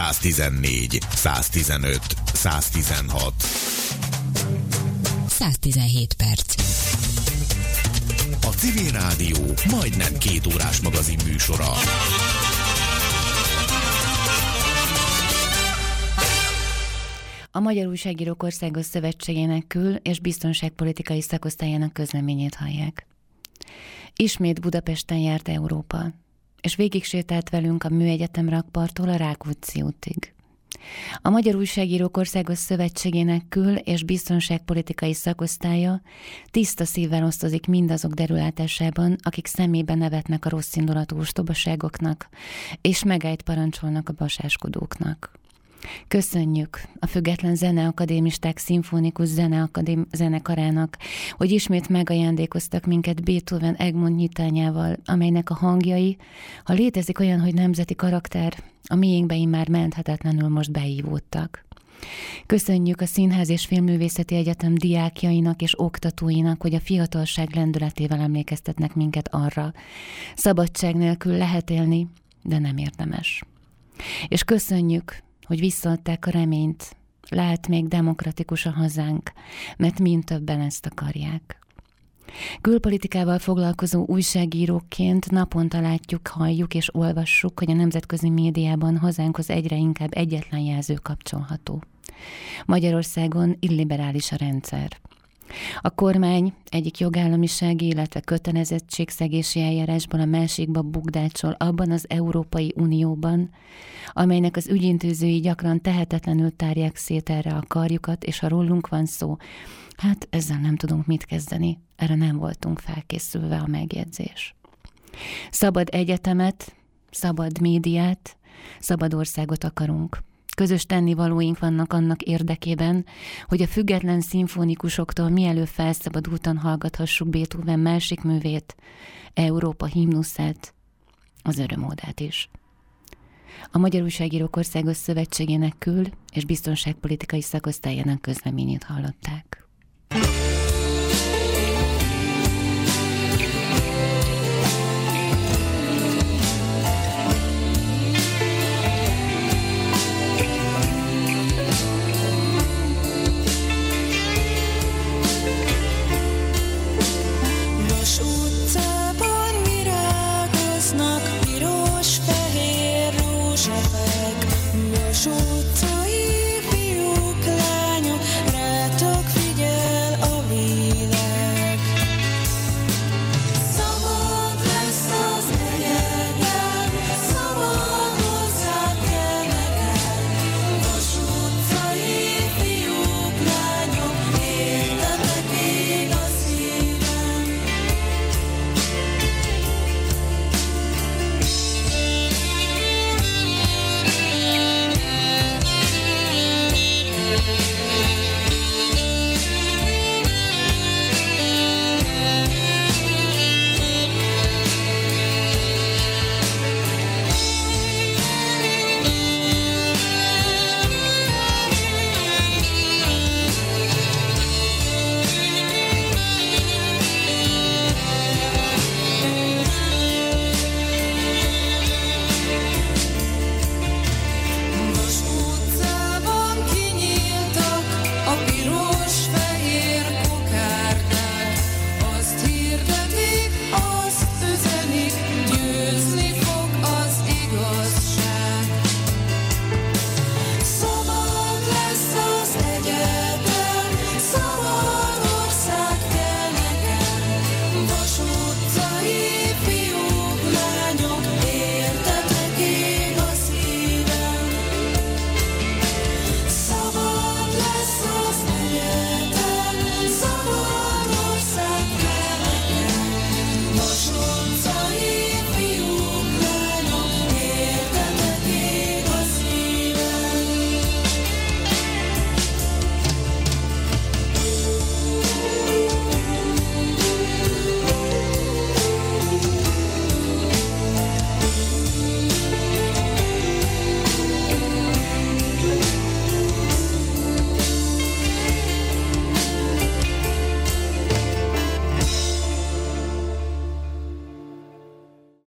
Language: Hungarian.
114, 115, 116. 117 perc. A Civil Rádió majdnem két órás magazin műsora. A Magyar Újságírók Országos Szövetségének kül- és biztonságpolitikai szakosztályának közleményét hallják. Ismét Budapesten járt Európa, és végig sétált velünk a Műegyetem rakpartól a Rákóczi útig. A Magyar Újságírók Országos Szövetségének kül- és biztonságpolitikai szakosztálya tiszta szívvel osztozik mindazok derülátásában, akik szemében nevetnek a rossz indulatú ostobaságoknak, és megállt parancsolnak a basáskodóknak. Köszönjük a Független Zeneakadémisták Szimfonikus Zeneakadém zenekarának, hogy ismét megajándékoztak minket Beethoven Egmont nyitányával, amelynek a hangjai, ha létezik olyan, hogy nemzeti karakter, a miénkbe már menthetetlenül most beívódtak. Köszönjük a Színház és Filmművészeti Egyetem diákjainak és oktatóinak, hogy a fiatalság lendületével emlékeztetnek minket arra. Szabadság nélkül lehet élni, de nem érdemes. És köszönjük hogy visszaadták a reményt. Lehet még demokratikus a hazánk, mert mind többen ezt akarják. Külpolitikával foglalkozó újságíróként naponta látjuk, halljuk és olvassuk, hogy a nemzetközi médiában hazánkhoz egyre inkább egyetlen jelző kapcsolható. Magyarországon illiberális a rendszer. A kormány egyik jogállamisági, illetve kötelezettségszegési eljárásból a másikba bugdácsol abban az Európai Unióban, amelynek az ügyintézői gyakran tehetetlenül tárják szét erre a karjukat, és ha rólunk van szó, hát ezzel nem tudunk mit kezdeni, erre nem voltunk felkészülve a megjegyzés. Szabad egyetemet, szabad médiát, szabad országot akarunk. Közös tennivalóink vannak annak érdekében, hogy a független szimfonikusoktól mielőbb felszabadultan hallgathassuk Beethoven másik művét, Európa himnuszát, az örömódát is. A Magyar Újságírók Országos Szövetségének kül- és biztonságpolitikai szakosztályának közleményét hallották.